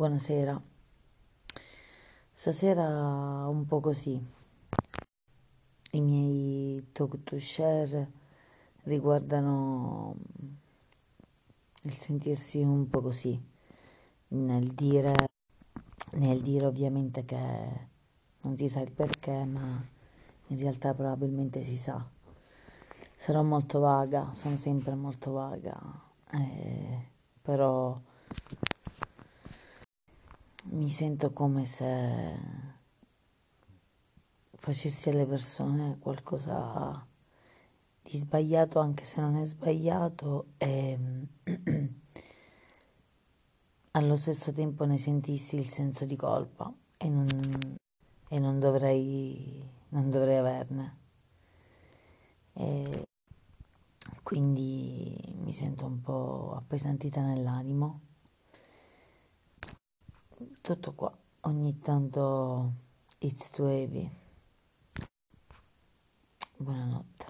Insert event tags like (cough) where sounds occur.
Buonasera. Stasera un po' così. I miei talk to share riguardano il sentirsi un po' così, nel dire, nel dire ovviamente che non si sa il perché, ma in realtà probabilmente si sa. Sarò molto vaga, sono sempre molto vaga, eh, però mi sento come se facessi alle persone qualcosa di sbagliato anche se non è sbagliato e (clears throat) allo stesso tempo ne sentissi il senso di colpa e non, e non dovrei, non dovrei averne. E quindi mi sento un po' appesantita nell'animo. Tutto qua, ogni tanto it's too heavy. Buonanotte.